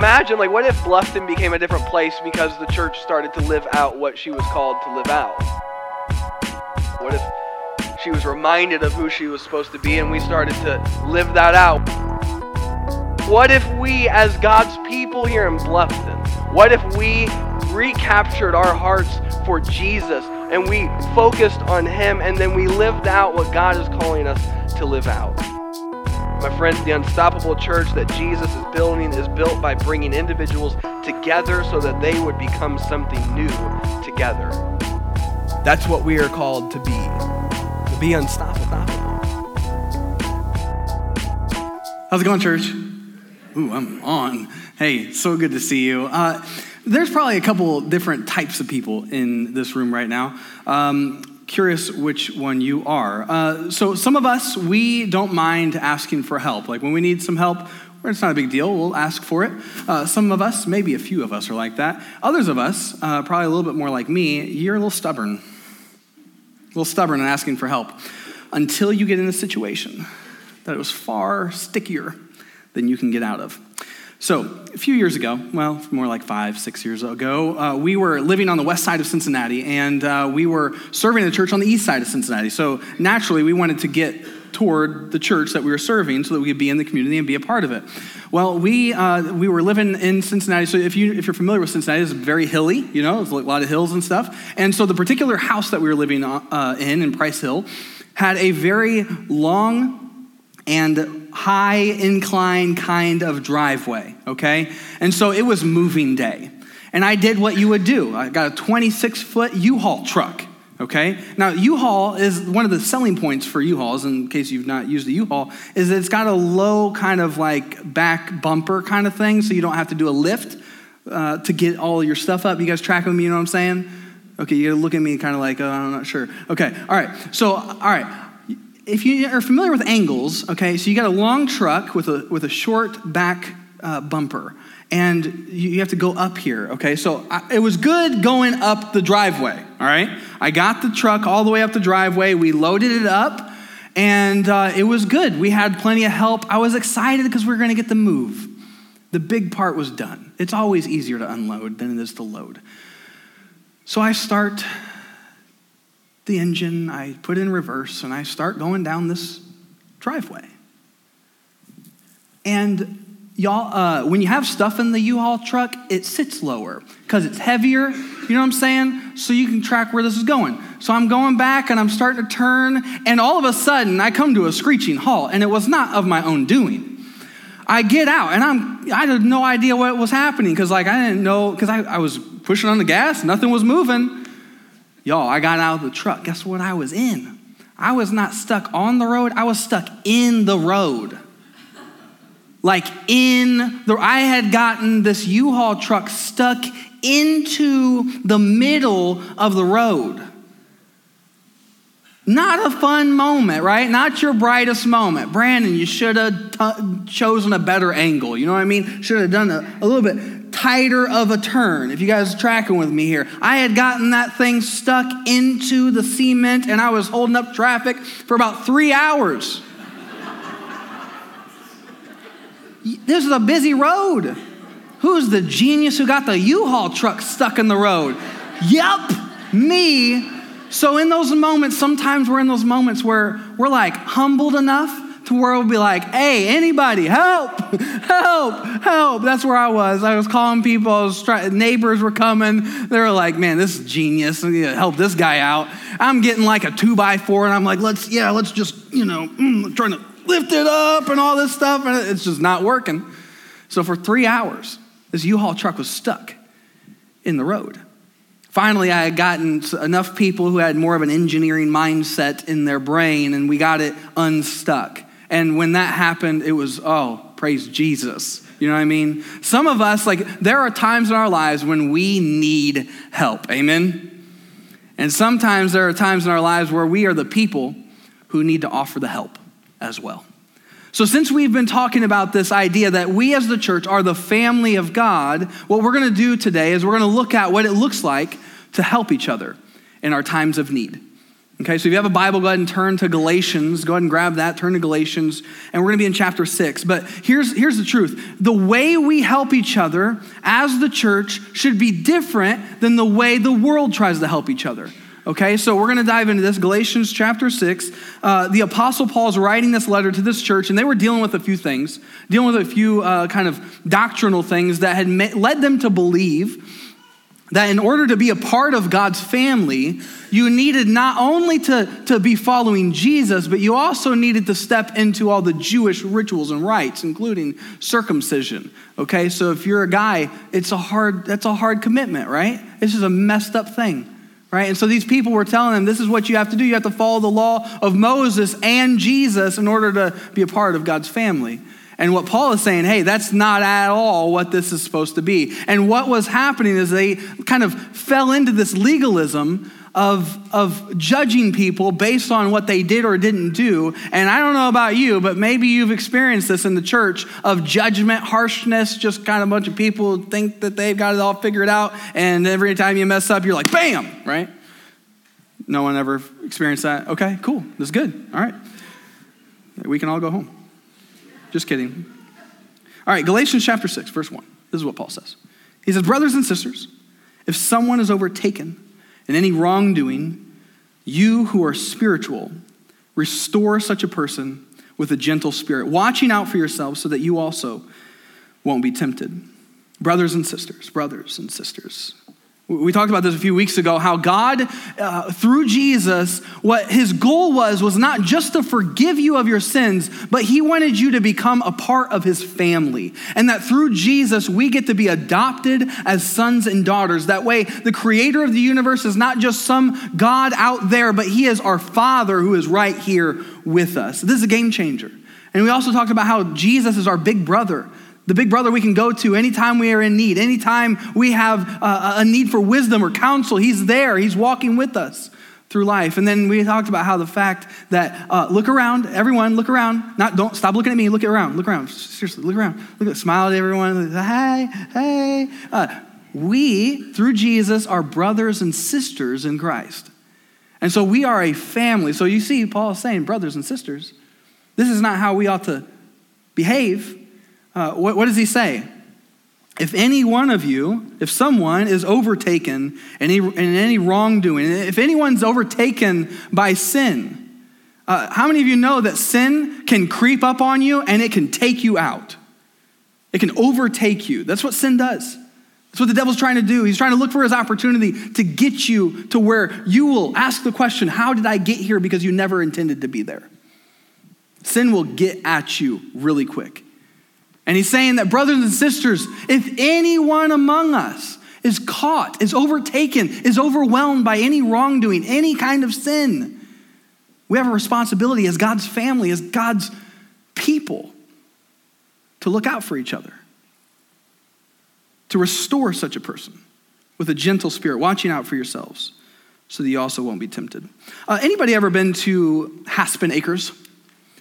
imagine, like, what if Bluffton became a different place because the church started to live out what she was called to live out? What if she was reminded of who she was supposed to be and we started to live that out? What if we, as God's people here in Bluffton, what if we recaptured our hearts for Jesus and we focused on Him and then we lived out what God is calling us to live out? My friends, the unstoppable church that Jesus is building is built by bringing individuals together so that they would become something new together. That's what we are called to be, to be unstoppable. How's it going, church? Ooh, I'm on. Hey, so good to see you. Uh, there's probably a couple different types of people in this room right now. Um, curious which one you are. Uh, so, some of us, we don't mind asking for help. Like when we need some help, it's not a big deal, we'll ask for it. Uh, some of us, maybe a few of us, are like that. Others of us, uh, probably a little bit more like me, you're a little stubborn. A little stubborn in asking for help until you get in a situation that it was far stickier than you can get out of. So, a few years ago, well, more like five, six years ago, uh, we were living on the west side of Cincinnati, and uh, we were serving the church on the east side of Cincinnati. So, naturally, we wanted to get toward the church that we were serving so that we could be in the community and be a part of it. Well, we, uh, we were living in Cincinnati. So, if, you, if you're familiar with Cincinnati, it's very hilly, you know, there's a lot of hills and stuff. And so, the particular house that we were living uh, in, in Price Hill, had a very long and high incline kind of driveway, okay? And so it was moving day. And I did what you would do. I got a 26 foot U Haul truck, okay? Now, U Haul is one of the selling points for U Hauls, in case you've not used a U Haul, is it's got a low kind of like back bumper kind of thing, so you don't have to do a lift uh, to get all your stuff up. You guys track with me, you know what I'm saying? Okay, you look at me kind of like, oh, I'm not sure. Okay, all right. So, all right if you are familiar with angles, okay, so you got a long truck with a, with a short back uh, bumper, and you have to go up here, okay? So I, it was good going up the driveway, all right? I got the truck all the way up the driveway, we loaded it up, and uh, it was good. We had plenty of help. I was excited because we were going to get the move. The big part was done. It's always easier to unload than it is to load. So I start the engine, I put in reverse, and I start going down this driveway. And y'all, uh, when you have stuff in the U-Haul truck, it sits lower because it's heavier. You know what I'm saying? So you can track where this is going. So I'm going back and I'm starting to turn, and all of a sudden I come to a screeching halt, and it was not of my own doing. I get out, and I'm I had no idea what was happening because like I didn't know because I, I was pushing on the gas, nothing was moving. Y'all, I got out of the truck. Guess what I was in? I was not stuck on the road, I was stuck in the road. Like in the, I had gotten this U Haul truck stuck into the middle of the road. Not a fun moment, right? Not your brightest moment. Brandon, you should have t- chosen a better angle. You know what I mean? Should have done a, a little bit tighter of a turn. If you guys are tracking with me here, I had gotten that thing stuck into the cement and I was holding up traffic for about three hours. this is a busy road. Who's the genius who got the U Haul truck stuck in the road? Yep, me. So, in those moments, sometimes we're in those moments where we're like humbled enough to where would be like, hey, anybody, help, help, help. That's where I was. I was calling people, I was try- neighbors were coming. They were like, man, this is genius. Help this guy out. I'm getting like a two by four, and I'm like, let's, yeah, let's just, you know, mm, trying to lift it up and all this stuff, and it's just not working. So for three hours, this U-Haul truck was stuck in the road. Finally, I had gotten enough people who had more of an engineering mindset in their brain, and we got it unstuck. And when that happened, it was, oh, praise Jesus. You know what I mean? Some of us, like, there are times in our lives when we need help. Amen? And sometimes there are times in our lives where we are the people who need to offer the help as well. So, since we've been talking about this idea that we as the church are the family of God, what we're going to do today is we're going to look at what it looks like to help each other in our times of need. Okay, so if you have a Bible, go ahead and turn to Galatians. Go ahead and grab that, turn to Galatians, and we're to be in chapter six. But here's, here's the truth the way we help each other as the church should be different than the way the world tries to help each other. Okay, so we're going to dive into this. Galatians chapter 6. Uh, the Apostle Paul is writing this letter to this church, and they were dealing with a few things, dealing with a few uh, kind of doctrinal things that had led them to believe that in order to be a part of God's family, you needed not only to, to be following Jesus, but you also needed to step into all the Jewish rituals and rites, including circumcision. Okay, so if you're a guy, it's a hard, that's a hard commitment, right? This is a messed up thing. Right? And so these people were telling them, this is what you have to do. You have to follow the law of Moses and Jesus in order to be a part of God's family. And what Paul is saying, hey, that's not at all what this is supposed to be. And what was happening is they kind of fell into this legalism of, of judging people based on what they did or didn't do. And I don't know about you, but maybe you've experienced this in the church of judgment, harshness, just kind of a bunch of people think that they've got it all figured out. And every time you mess up, you're like, bam, right? No one ever experienced that? Okay, cool. That's good. All right. We can all go home. Just kidding. All right, Galatians chapter 6, verse 1. This is what Paul says. He says, Brothers and sisters, if someone is overtaken in any wrongdoing, you who are spiritual, restore such a person with a gentle spirit, watching out for yourselves so that you also won't be tempted. Brothers and sisters, brothers and sisters, we talked about this a few weeks ago how God, uh, through Jesus, what his goal was, was not just to forgive you of your sins, but he wanted you to become a part of his family. And that through Jesus, we get to be adopted as sons and daughters. That way, the creator of the universe is not just some God out there, but he is our father who is right here with us. This is a game changer. And we also talked about how Jesus is our big brother the big brother we can go to anytime we are in need, anytime we have a, need for wisdom or counsel. He's there, He's walking with us through life. And then we talked about how the fact that uh, look around, everyone, look around. Not don't stop looking at me. Look around. Look around. Seriously, look around. Look at smile at everyone. Hey, hey. Uh, we through Jesus are brothers and sisters in Christ, and so we are a family. So you see, Paul is saying, brothers and sisters. This is not how we ought to behave. Uh, what, what does he say? If any one of you, if someone is overtaken in any, in any wrongdoing, if anyone's overtaken by sin, uh, how many of you know that sin can creep up on you and it can take you out? It can overtake you. That's what sin does. That's what the devil's trying to do. He's trying to look for his opportunity to get you to where you will ask the question, How did I get here? Because you never intended to be there. Sin will get at you really quick. And he's saying that, brothers and sisters, if anyone among us is caught, is overtaken, is overwhelmed by any wrongdoing, any kind of sin, we have a responsibility as God's family, as God's people, to look out for each other, to restore such a person with a gentle spirit, watching out for yourselves so that you also won't be tempted. Uh, anybody ever been to Haspin Acres?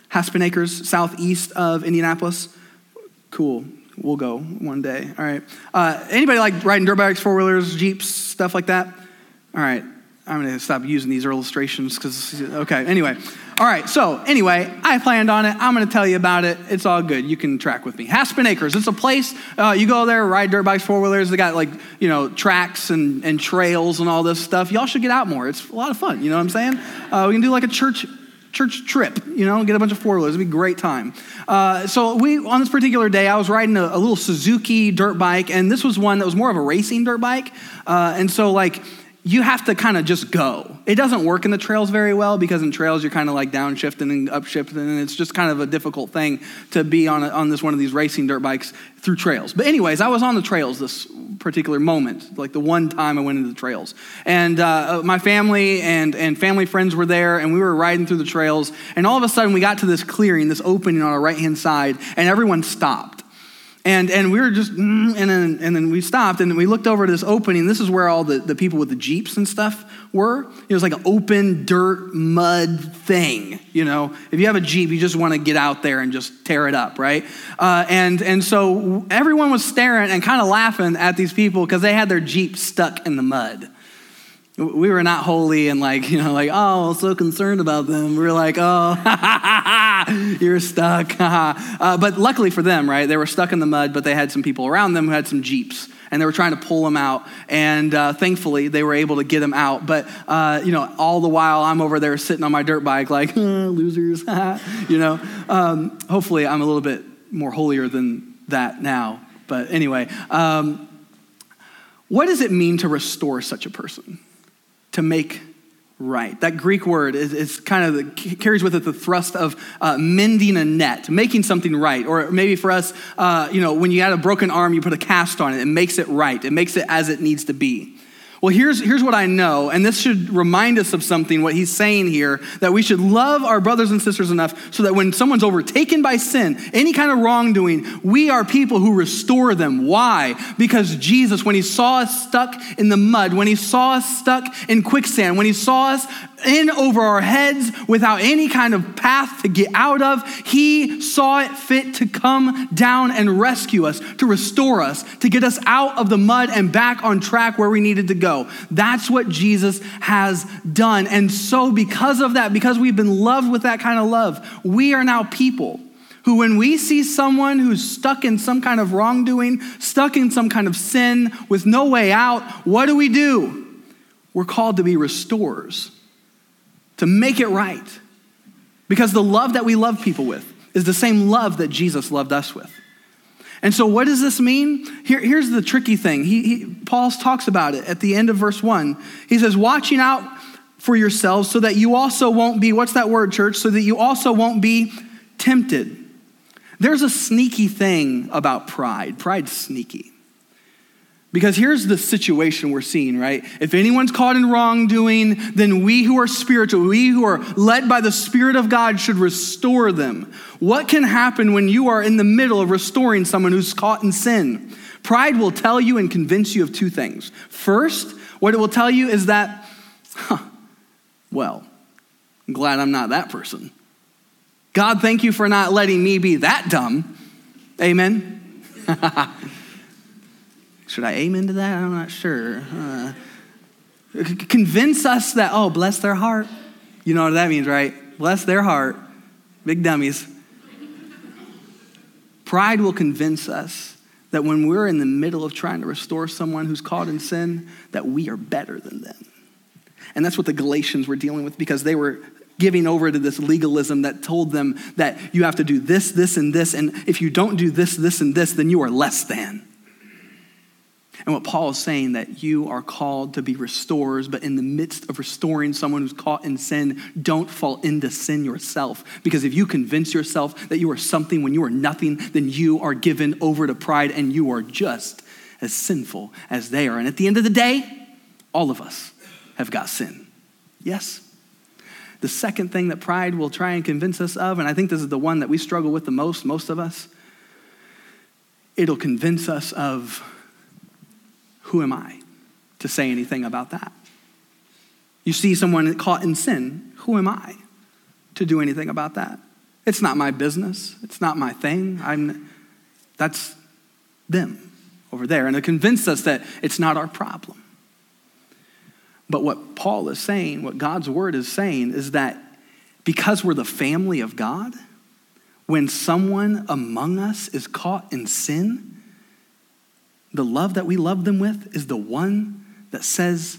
Haspin Acres, southeast of Indianapolis? Cool. We'll go one day. All right. Uh, anybody like riding dirt bikes, four wheelers, jeeps, stuff like that? All right. I'm going to stop using these illustrations because, okay, anyway. All right, so anyway, I planned on it. I'm going to tell you about it. It's all good. You can track with me. Haspin Acres, it's a place. Uh, you go there, ride dirt bikes, four wheelers. They got like, you know, tracks and, and trails and all this stuff. Y'all should get out more. It's a lot of fun. You know what I'm saying? Uh, we can do like a church church trip, you know, get a bunch of four wheelers. It'd be a great time. Uh, so we, on this particular day, I was riding a, a, little Suzuki dirt bike, and this was one that was more of a racing dirt bike. Uh, and so, like, you have to kind of just go. It doesn't work in the trails very well because in trails you're kind of like downshifting and upshifting, and it's just kind of a difficult thing to be on, a, on this one of these racing dirt bikes through trails. But anyways, I was on the trails this particular moment, like the one time I went into the trails, and uh, my family and and family friends were there, and we were riding through the trails, and all of a sudden we got to this clearing, this opening on our right hand side, and everyone stopped and, and we were just, mm, and then, and then we stopped and we looked over to this opening. This is where all the, the people with the Jeeps and stuff were. It was like an open dirt mud thing. You know, if you have a Jeep, you just want to get out there and just tear it up, right? Uh, and, and so everyone was staring and kind of laughing at these people because they had their Jeep stuck in the mud. We were not holy and like, you know, like, oh, so concerned about them. We were like, oh, you're stuck. uh, but luckily for them, right, they were stuck in the mud, but they had some people around them who had some Jeeps and they were trying to pull them out. And uh, thankfully, they were able to get them out. But, uh, you know, all the while I'm over there sitting on my dirt bike, like, losers, you know. Um, hopefully, I'm a little bit more holier than that now. But anyway, um, what does it mean to restore such a person? To make right. That Greek word is, is kind of the, carries with it the thrust of uh, mending a net, making something right. Or maybe for us, uh, you know, when you had a broken arm, you put a cast on it. It makes it right. It makes it as it needs to be. Well, here's, here's what I know, and this should remind us of something, what he's saying here, that we should love our brothers and sisters enough so that when someone's overtaken by sin, any kind of wrongdoing, we are people who restore them. Why? Because Jesus, when he saw us stuck in the mud, when he saw us stuck in quicksand, when he saw us in over our heads without any kind of path to get out of, he saw it fit to come down and rescue us, to restore us, to get us out of the mud and back on track where we needed to go. That's what Jesus has done. And so, because of that, because we've been loved with that kind of love, we are now people who, when we see someone who's stuck in some kind of wrongdoing, stuck in some kind of sin with no way out, what do we do? We're called to be restorers, to make it right. Because the love that we love people with is the same love that Jesus loved us with. And so, what does this mean? Here, here's the tricky thing. He, he, Paul talks about it at the end of verse 1. He says, Watching out for yourselves so that you also won't be, what's that word, church? So that you also won't be tempted. There's a sneaky thing about pride. Pride's sneaky. Because here's the situation we're seeing, right? If anyone's caught in wrongdoing, then we who are spiritual, we who are led by the Spirit of God should restore them. What can happen when you are in the middle of restoring someone who's caught in sin? Pride will tell you and convince you of two things. First, what it will tell you is that, huh, well, I'm glad I'm not that person. God, thank you for not letting me be that dumb. Amen. Should I amen to that? I'm not sure. Uh, convince us that, oh, bless their heart. You know what that means, right? Bless their heart. Big dummies. Pride will convince us that when we're in the middle of trying to restore someone who's caught in sin, that we are better than them. And that's what the Galatians were dealing with because they were giving over to this legalism that told them that you have to do this, this, and this. And if you don't do this, this, and this, then you are less than. And what Paul is saying that you are called to be restorers, but in the midst of restoring someone who's caught in sin, don't fall into sin yourself. Because if you convince yourself that you are something when you are nothing, then you are given over to pride and you are just as sinful as they are. And at the end of the day, all of us have got sin. Yes? The second thing that pride will try and convince us of, and I think this is the one that we struggle with the most, most of us, it'll convince us of who am I to say anything about that? You see someone caught in sin, who am I to do anything about that? It's not my business. It's not my thing. I'm, that's them over there. And it convinced us that it's not our problem. But what Paul is saying, what God's word is saying, is that because we're the family of God, when someone among us is caught in sin, the love that we love them with is the one that says,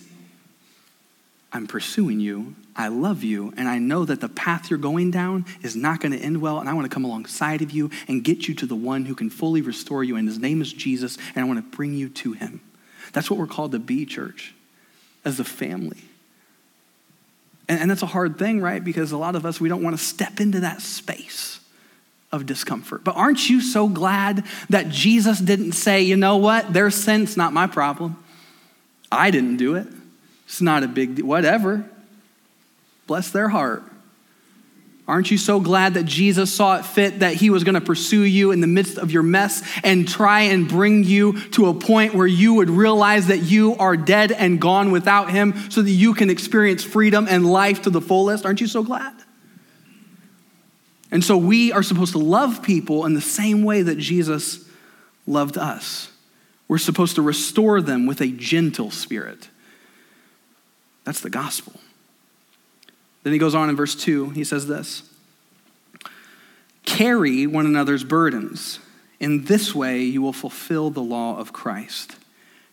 I'm pursuing you, I love you, and I know that the path you're going down is not going to end well, and I want to come alongside of you and get you to the one who can fully restore you, and his name is Jesus, and I want to bring you to him. That's what we're called to be, church, as a family. And, and that's a hard thing, right? Because a lot of us, we don't want to step into that space of discomfort. But aren't you so glad that Jesus didn't say, you know what, their sin's not my problem. I didn't do it. It's not a big deal. Whatever. Bless their heart. Aren't you so glad that Jesus saw it fit that he was going to pursue you in the midst of your mess and try and bring you to a point where you would realize that you are dead and gone without him so that you can experience freedom and life to the fullest? Aren't you so glad? And so we are supposed to love people in the same way that Jesus loved us. We're supposed to restore them with a gentle spirit. That's the gospel. Then he goes on in verse 2, he says this Carry one another's burdens. In this way, you will fulfill the law of Christ.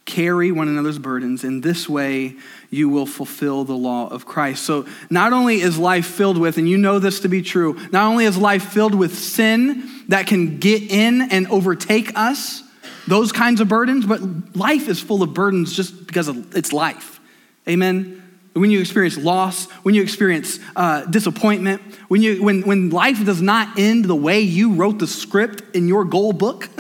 Carry one another's burdens. In this way, you will fulfill the law of Christ. So, not only is life filled with, and you know this to be true, not only is life filled with sin that can get in and overtake us, those kinds of burdens, but life is full of burdens just because it's life. Amen? when you experience loss, when you experience uh, disappointment, when, you, when, when life does not end the way you wrote the script in your goal book,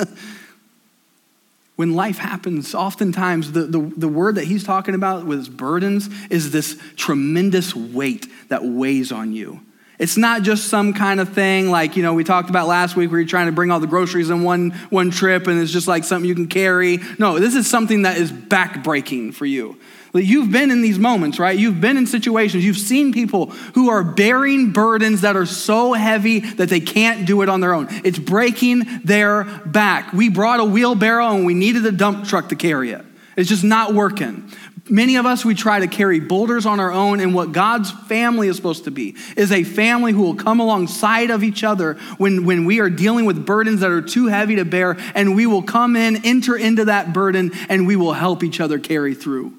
when life happens, oftentimes the, the, the word that he's talking about with burdens is this tremendous weight that weighs on you. It's not just some kind of thing like, you know, we talked about last week where you're trying to bring all the groceries in one, one trip and it's just like something you can carry. No, this is something that is backbreaking for you. You've been in these moments, right? You've been in situations, you've seen people who are bearing burdens that are so heavy that they can't do it on their own. It's breaking their back. We brought a wheelbarrow and we needed a dump truck to carry it. It's just not working. Many of us, we try to carry boulders on our own, and what God's family is supposed to be is a family who will come alongside of each other when, when we are dealing with burdens that are too heavy to bear, and we will come in, enter into that burden, and we will help each other carry through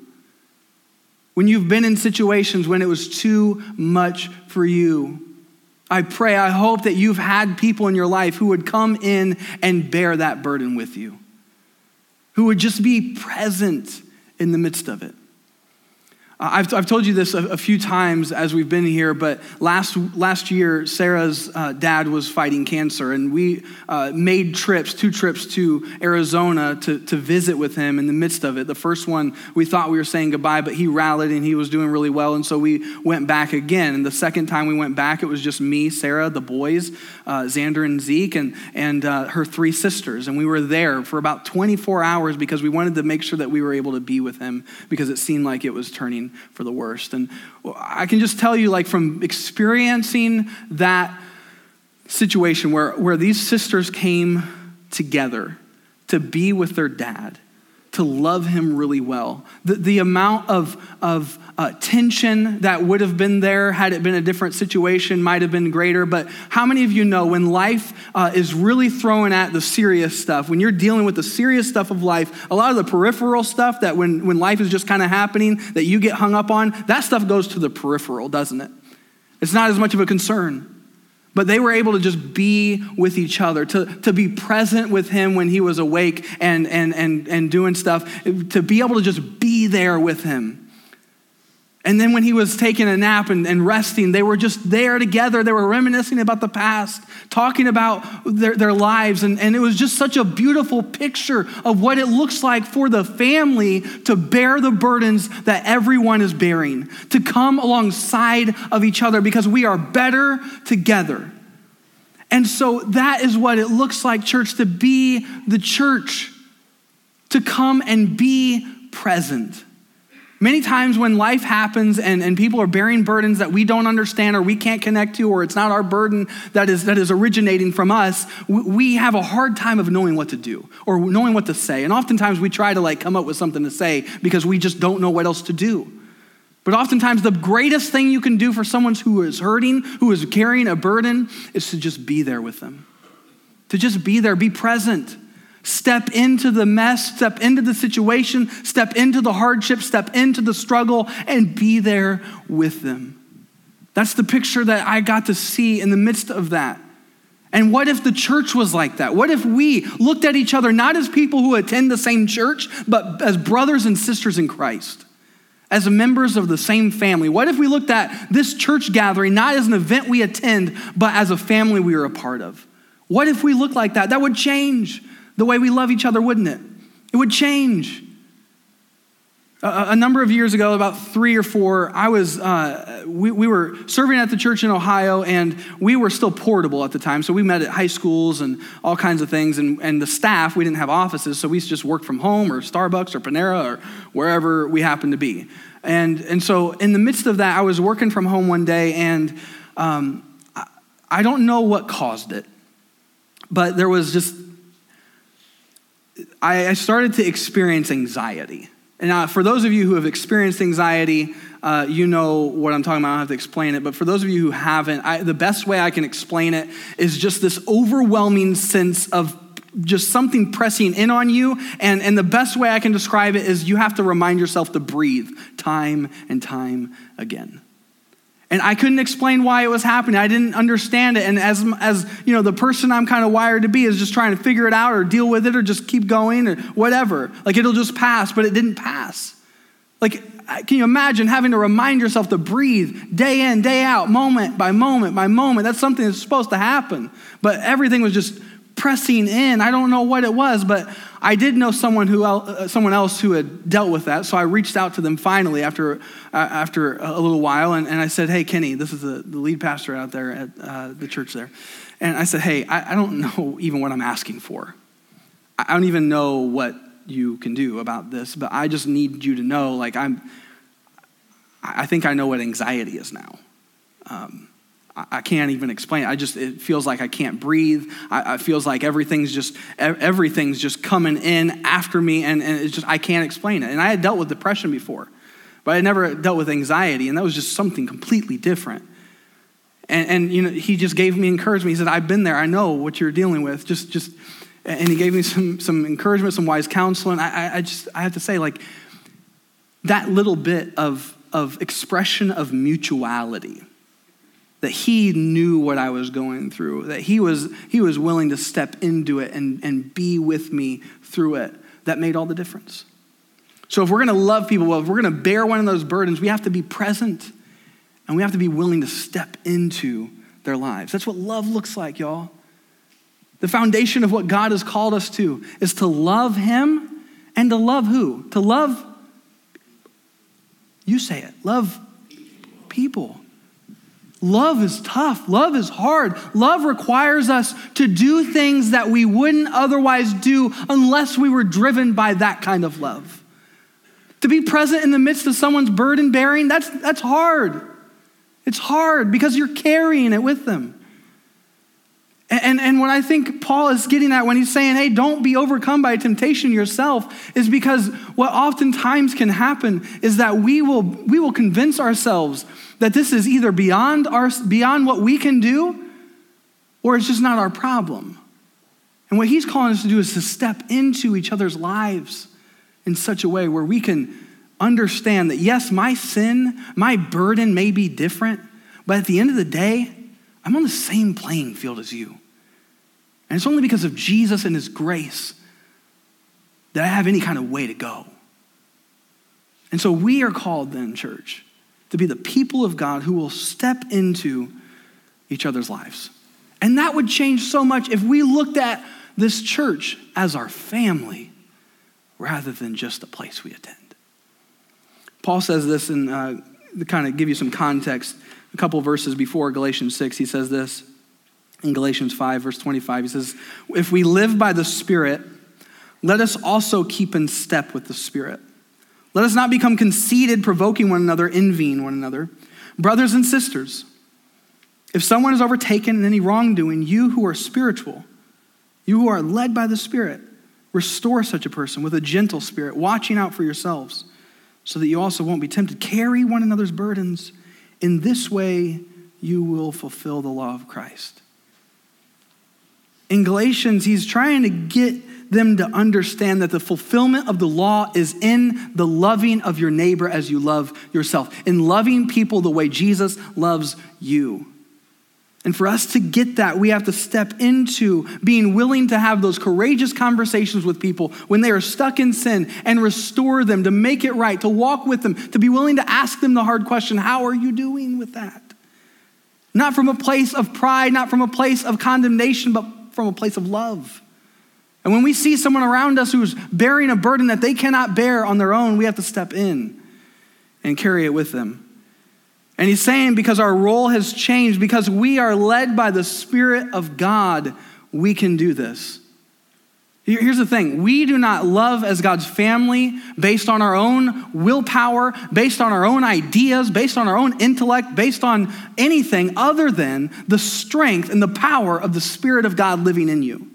when you've been in situations when it was too much for you. I pray, I hope that you've had people in your life who would come in and bear that burden with you, who would just be present in the midst of it. I've, I've told you this a, a, few times as we've been here, but last, last year, Sarah's uh, dad was fighting cancer, and we uh, made trips, two trips to Arizona to, to visit with him in the midst of it. The first one, we thought we were saying goodbye, but he rallied and he was doing really well, and so we went back again. And the second time we went back, it was just me, Sarah, the boys, uh, Xander and Zeke, and, and uh, her three sisters. And we were there for about 24 hours because we wanted to make sure that we were able to be with him because it seemed like it was turning for the worst. And I can just tell you, like, from experiencing that situation where, where these sisters came together to be with their dad to love him really well. The, the amount of, of uh, tension that would have been there had it been a different situation might have been greater. But how many of you know when life uh, is really throwing at the serious stuff, when you're dealing with the serious stuff of life, a lot of the peripheral stuff that when, when life is just kind of happening that you get hung up on, that stuff goes to the peripheral, doesn't it? It's not as much of a concern. But they were able to just be with each other, to, to be present with him when he was awake and, and, and, and doing stuff, to be able to just be there with him. And then when he was taking a nap and, and, resting, they were just there together. They were reminiscing about the past, talking about their, their lives. And, and it was just such a beautiful picture of what it looks like for the family to bear the burdens that everyone is bearing, to come alongside of each other because we are better together. And so that is what it looks like, church, to be the church, to come and be present. Many times when life happens and, and people are bearing burdens that we don't understand or we can't connect to, or it's not our burden that is, that is originating from us, we, we have a hard time of knowing what to do or knowing what to say. And oftentimes we try to like come up with something to say because we just don't know what else to do. But oftentimes the greatest thing you can do for someone who is hurting, who is carrying a burden, is to just be there with them. To just be there, be present. Step into the mess, step into the situation, step into the hardship, step into the struggle, and be there with them. That's the picture that I got to see in the midst of that. And what if the church was like that? What if we looked at each other not as people who attend the same church, but as brothers and sisters in Christ, as members of the same family? What if we looked at this church gathering not as an event we attend, but as a family we are a part of? What if we looked like that? That would change the way we love each other, wouldn't it? It would change. A, a number of years ago, about three or four, I was, uh, we, we were serving at the church in Ohio, and we were still portable at the time. So we met at high schools and all kinds of things. And, and the staff, we didn't have offices, so we just worked from home or Starbucks or Panera or wherever we happened to be. And, and so, in the midst of that, I was working from home one day, and um, I, I don't know what caused it, but there was just I started to experience anxiety. And for those of you who have experienced anxiety, uh, you know what I'm talking about. I don't have to explain it. But for those of you who haven't, I, the best way I can explain it is just this overwhelming sense of just something pressing in on you. And, and the best way I can describe it is you have to remind yourself to breathe time and time again. And I couldn't explain why it was happening. I didn't understand it. And as, as you know, the person I'm kind of wired to be is just trying to figure it out or deal with it or just keep going or whatever. Like it'll just pass, but it didn't pass. Like, can you imagine having to remind yourself to breathe day in, day out, moment by moment by moment? That's something that's supposed to happen. But everything was just pressing in. I don't know what it was, but I did know someone who uh, someone else who had dealt with that. So I reached out to them finally after uh, after a little while, and, and I said, "Hey, Kenny, this is the, the lead pastor out there at uh, the church there," and I said, "Hey, I, I don't know even what I'm asking for. I don't even know what you can do about this, but I just need you to know, like I'm. I think I know what anxiety is now." Um, I can't even explain it. I just, it feels like I can't breathe. I, feels like everything's just, everything's just coming in after me, and, and it's just, I can't explain it. And I had dealt with depression before, but I had never dealt with anxiety, and that was just something completely different. And, and you know, he just gave me encouragement. He said, I've been there. I know what you're dealing with. Just, just, and he gave me some, some encouragement, some wise counsel. And I, I just, I have to say, like, that little bit of, of expression of mutuality that he knew what I was going through, that he was, he was willing to step into it and, and be with me through it. That made all the difference. So, if we're gonna love people well, if we're gonna bear one of those burdens, we have to be present and we have to be willing to step into their lives. That's what love looks like, y'all. The foundation of what God has called us to is to love Him and to love who? To love, you say it, love people. Love is tough. Love is hard. Love requires us to do things that we wouldn't otherwise do unless we were driven by that kind of love. To be present in the midst of someone's burden bearing, that's, that's hard. It's hard because you're carrying it with them. And, and what I think Paul is getting at when he's saying, hey, don't be overcome by temptation yourself, is because what oftentimes can happen is that we will, we will convince ourselves that this is either beyond, our, beyond what we can do or it's just not our problem. And what he's calling us to do is to step into each other's lives in such a way where we can understand that, yes, my sin, my burden may be different, but at the end of the day, I'm on the same playing field as you. And it's only because of Jesus and his grace that I have any kind of way to go. And so we are called then, church, to be the people of God who will step into each other's lives. And that would change so much if we looked at this church as our family rather than just a place we attend. Paul says this and uh, to kind of give you some context. A couple verses before Galatians 6, he says this in Galatians 5, verse 25. He says, If we live by the Spirit, let us also keep in step with the Spirit. Let us not become conceited, provoking one another, envying one another. Brothers and sisters, if someone is overtaken in any wrongdoing, you who are spiritual, you who are led by the Spirit, restore such a person with a gentle spirit, watching out for yourselves, so that you also won't be tempted. Carry one another's burdens. In this way, you will fulfill the law of Christ. In Galatians, he's trying to get them to understand that the fulfillment of the law is in the loving of your neighbor as you love yourself, in loving people the way Jesus loves you. And for us to get that, we have to step into being willing to have those courageous conversations with people when they are stuck in sin and restore them, to make it right, to walk with them, to be willing to ask them the hard question How are you doing with that? Not from a place of pride, not from a place of condemnation, but from a place of love. And when we see someone around us who's bearing a burden that they cannot bear on their own, we have to step in and carry it with them. And he's saying because our role has changed, because we are led by the Spirit of God, we can do this. Here's the thing we do not love as God's family based on our own willpower, based on our own ideas, based on our own intellect, based on anything other than the strength and the power of the Spirit of God living in you.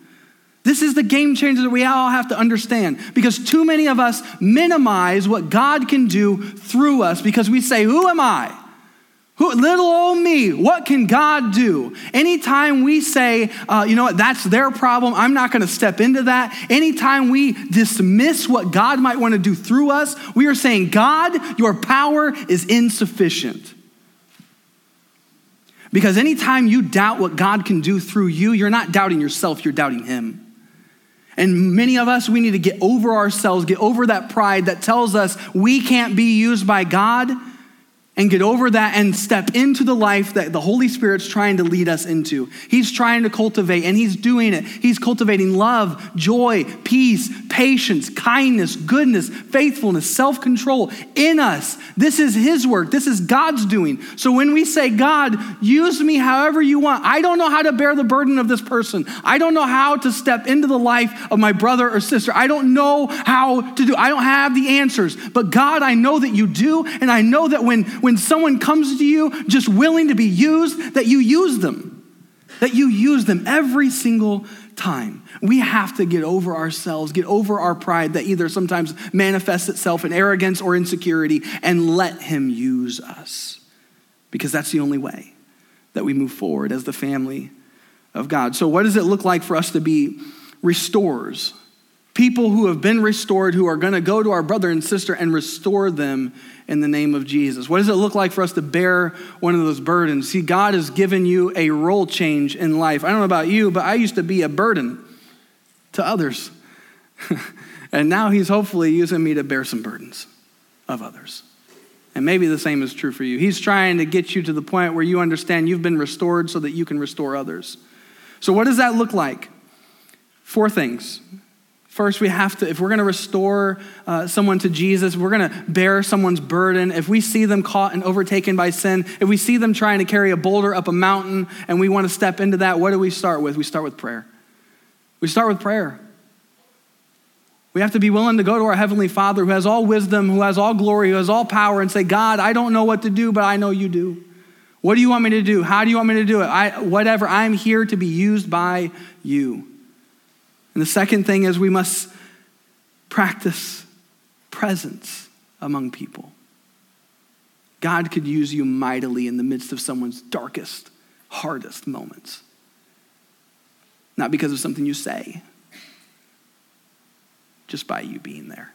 This is the game changer that we all have to understand because too many of us minimize what God can do through us because we say, Who am I? Who, little old me, what can God do? Anytime we say, uh, you know what, that's their problem, I'm not going to step into that. Anytime we dismiss what God might want to do through us, we are saying, God, your power is insufficient. Because anytime you doubt what God can do through you, you're not doubting yourself, you're doubting Him. And many of us, we need to get over ourselves, get over that pride that tells us we can't be used by God and get over that and step into the life that the Holy Spirit's trying to lead us into. He's trying to cultivate, and He's doing it. He's cultivating love, joy, peace, patience, kindness, goodness, faithfulness, self control in us. This is His work. This is God's doing. So when we say, God, use me however you want, I don't know how to bear the burden of this person. I don't know how to step into the life of my brother or sister. I don't know how to do. I don't have the answers. But God, I know that you do, and I know that when when someone comes to you just willing to be used, that you use them. That you use them every single time. We have to get over ourselves, get over our pride that either sometimes manifests itself in arrogance or insecurity, and let Him use us. Because that's the only way that we move forward as the family of God. So, what does it look like for us to be restorers? People who have been restored, who are going to go to our brother and sister and restore them in the name of Jesus. What does it look like for us to bear one of those burdens? See, God has given you a role change in life. I don't know about you, but I used to be a burden to others. and now He's hopefully using me to bear some burdens of others. And maybe the same is true for you. He's trying to get you to the point where you understand you've been restored so that you can restore others. So, what does that look like? Four things. First, we have to, if we're going to restore uh, someone to Jesus, we're going to bear someone's burden. If we see them caught and overtaken by sin, if we see them trying to carry a boulder up a mountain and we want to step into that, what do we start with? We start with prayer. We start with prayer. We have to be willing to go to our Heavenly Father who has all wisdom, who has all glory, who has all power, and say, God, I don't know what to do, but I know you do. What do you want me to do? How do you want me to do it? I, whatever, I'm here to be used by you. And the second thing is we must practice presence among people. God could use you mightily in the midst of someone's darkest, hardest moments. Not because of something you say, just by you being there.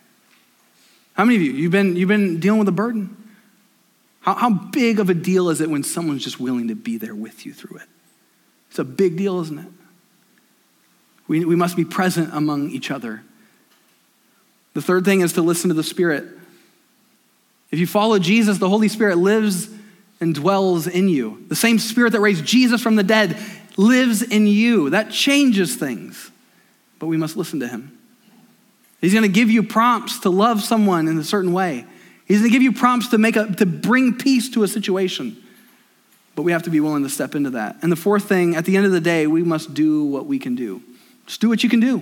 How many of you, you've been, you've been dealing with a burden? How, how big of a deal is it when someone's just willing to be there with you through it? It's a big deal, isn't it? We, we must be present among each other. The third thing is to listen to the Spirit. If you follow Jesus, the Holy Spirit lives and dwells in you. The same Spirit that raised Jesus from the dead lives in you. That changes things, but we must listen to Him. He's going to give you prompts to love someone in a certain way. He's going to give you prompts to make a, to bring peace to a situation. But we have to be willing to step into that. And the fourth thing, at the end of the day, we must do what we can do. Just do what you can do.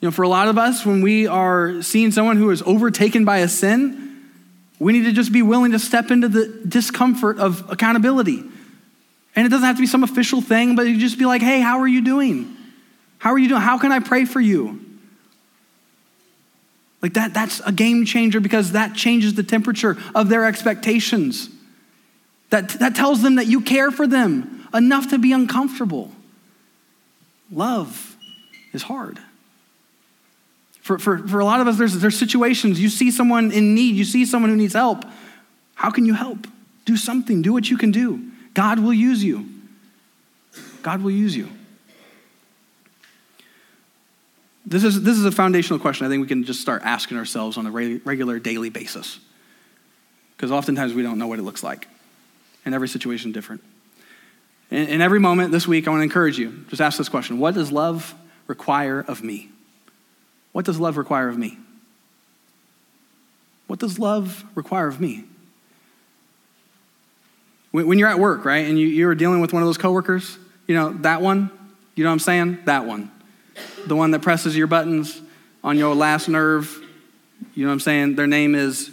You know, for a lot of us, when we are seeing someone who is overtaken by a sin, we need to just be willing to step into the discomfort of accountability. And it doesn't have to be some official thing, but you just be like, hey, how are you doing? How are you doing? How can I pray for you? Like that, that's a game changer because that changes the temperature of their expectations. That, that tells them that you care for them enough to be uncomfortable. Love is hard. For, for, for a lot of us, there's, there's situations, you see someone in need, you see someone who needs help. How can you help? Do something, do what you can do. God will use you. God will use you. This is, this is a foundational question I think we can just start asking ourselves on a regular daily basis. Because oftentimes we don't know what it looks like, and every situation is different. In, in every moment this week, I want to encourage you just ask this question What does love require of me? What does love require of me? What does love require of me? When, when you're at work, right, and you, you're dealing with one of those coworkers, you know, that one, you know what I'm saying? That one. The one that presses your buttons on your last nerve, you know what I'm saying? Their name is,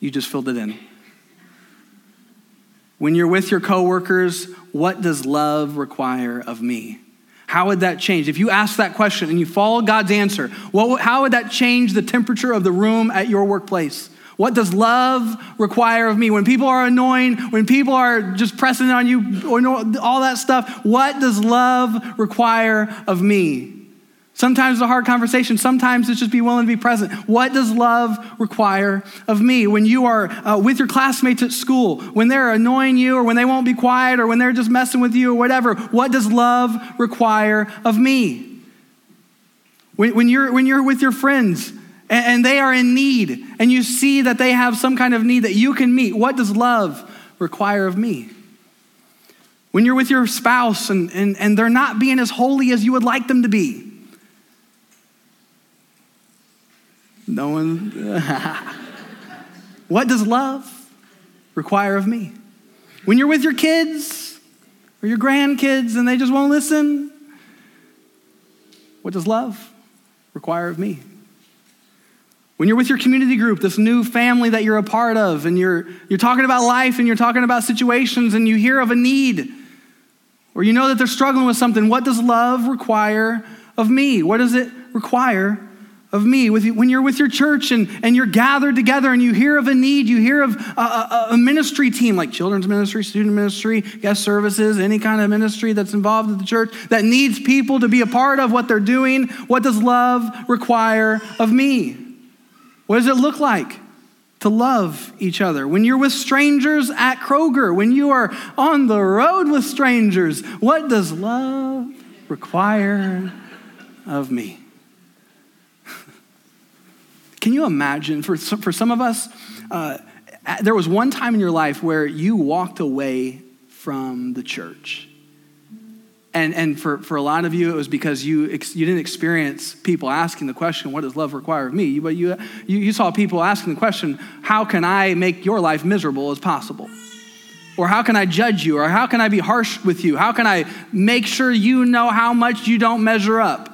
you just filled it in. When you're with your coworkers, what does love require of me? How would that change? If you ask that question and you follow God's answer, what, how would that change the temperature of the room at your workplace? What does love require of me? When people are annoying, when people are just pressing on you, or all that stuff, what does love require of me? Sometimes it's a hard conversation. Sometimes it's just be willing to be present. What does love require of me? When you are uh, with your classmates at school, when they're annoying you, or when they won't be quiet, or when they're just messing with you, or whatever, what does love require of me? When, when you're, when you're with your friends and, and they are in need, and you see that they have some kind of need that you can meet, what does love require of me? When you're with your spouse and, and, and they're not being as holy as you would like them to be, No one. what does love require of me? When you're with your kids or your grandkids and they just won't listen, what does love require of me? When you're with your community group, this new family that you're a part of, and you're, you're talking about life and you're talking about situations and you hear of a need, or you know that they're struggling with something, what does love require of me? What does it require of me. With, when you're with your church and, and you're gathered together and you hear of a need, you hear of a, a, a, ministry team like children's ministry, student ministry, guest services, any kind of ministry that's involved in the church that needs people to be a part of what they're doing. What does love require of me? What does it look like? To love each other. When you're with strangers at Kroger, when you are on the road with strangers, what does love require of me? Can you imagine, for some, for some of us, uh, there was one time in your life where you walked away from the church. And, and for, for a lot of you, it was because you, ex, you didn't experience people asking the question, What does love require of me? But you, you, you saw people asking the question, How can I make your life miserable as possible? Or how can I judge you? Or how can I be harsh with you? How can I make sure you know how much you don't measure up?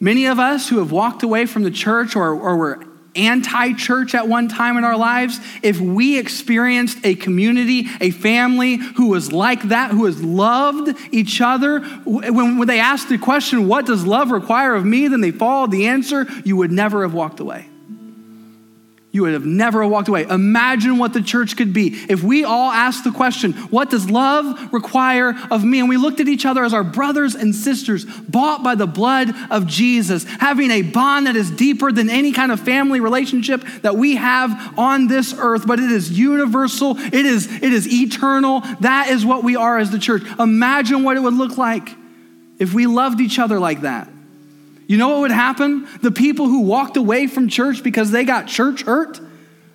Many of us who have walked away from the church or, or were anti church at one time in our lives, if we experienced a community, a family who was like that, who has loved each other, when, when they asked the question, What does love require of me? then they followed the answer, you would never have walked away you would have never walked away. Imagine what the church could be if we all asked the question, What does love require of me? And we looked at each other as our brothers and sisters, bought by the blood of Jesus, having a bond that is deeper than any kind of family relationship that we have on this earth, but it is universal, it is, it is eternal. That is what we are as the church. Imagine what it would look like if we loved each other like that. You know what would happen? The people who walked away from church because they got church hurt,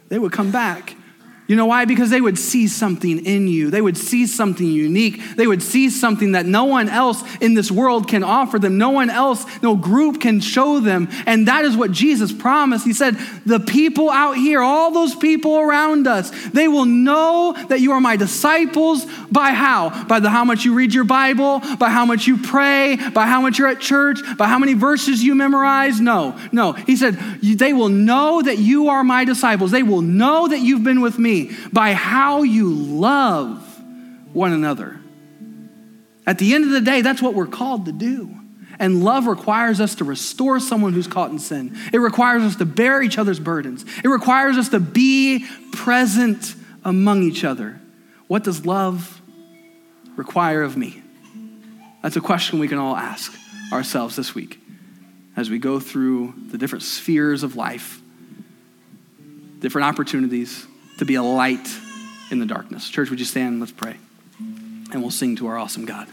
they would come back you know why? Because they would see something in you. They would see something unique. They would see something that no one else in this world can offer them. No one else, no group can show them. And that is what Jesus promised. He said, The people out here, all those people around us, they will know that you are my disciples by how? By the how much you read your Bible, by how much you pray, by how much you're at church, by how many verses you memorize. No, no. He said, They will know that you are my disciples. They will know that you've been with by how you love one another. At the end of the day, that's what we're called to do. And love requires us to restore someone who's caught in sin. It requires us to bear each other's burdens. It requires us to be present among each other. What does love require of me? That's a question we can all ask ourselves this week as we go through the different spheres of life, different opportunities, to be a light in the darkness. Church, would you stand? Let's pray. And we'll sing to our awesome God.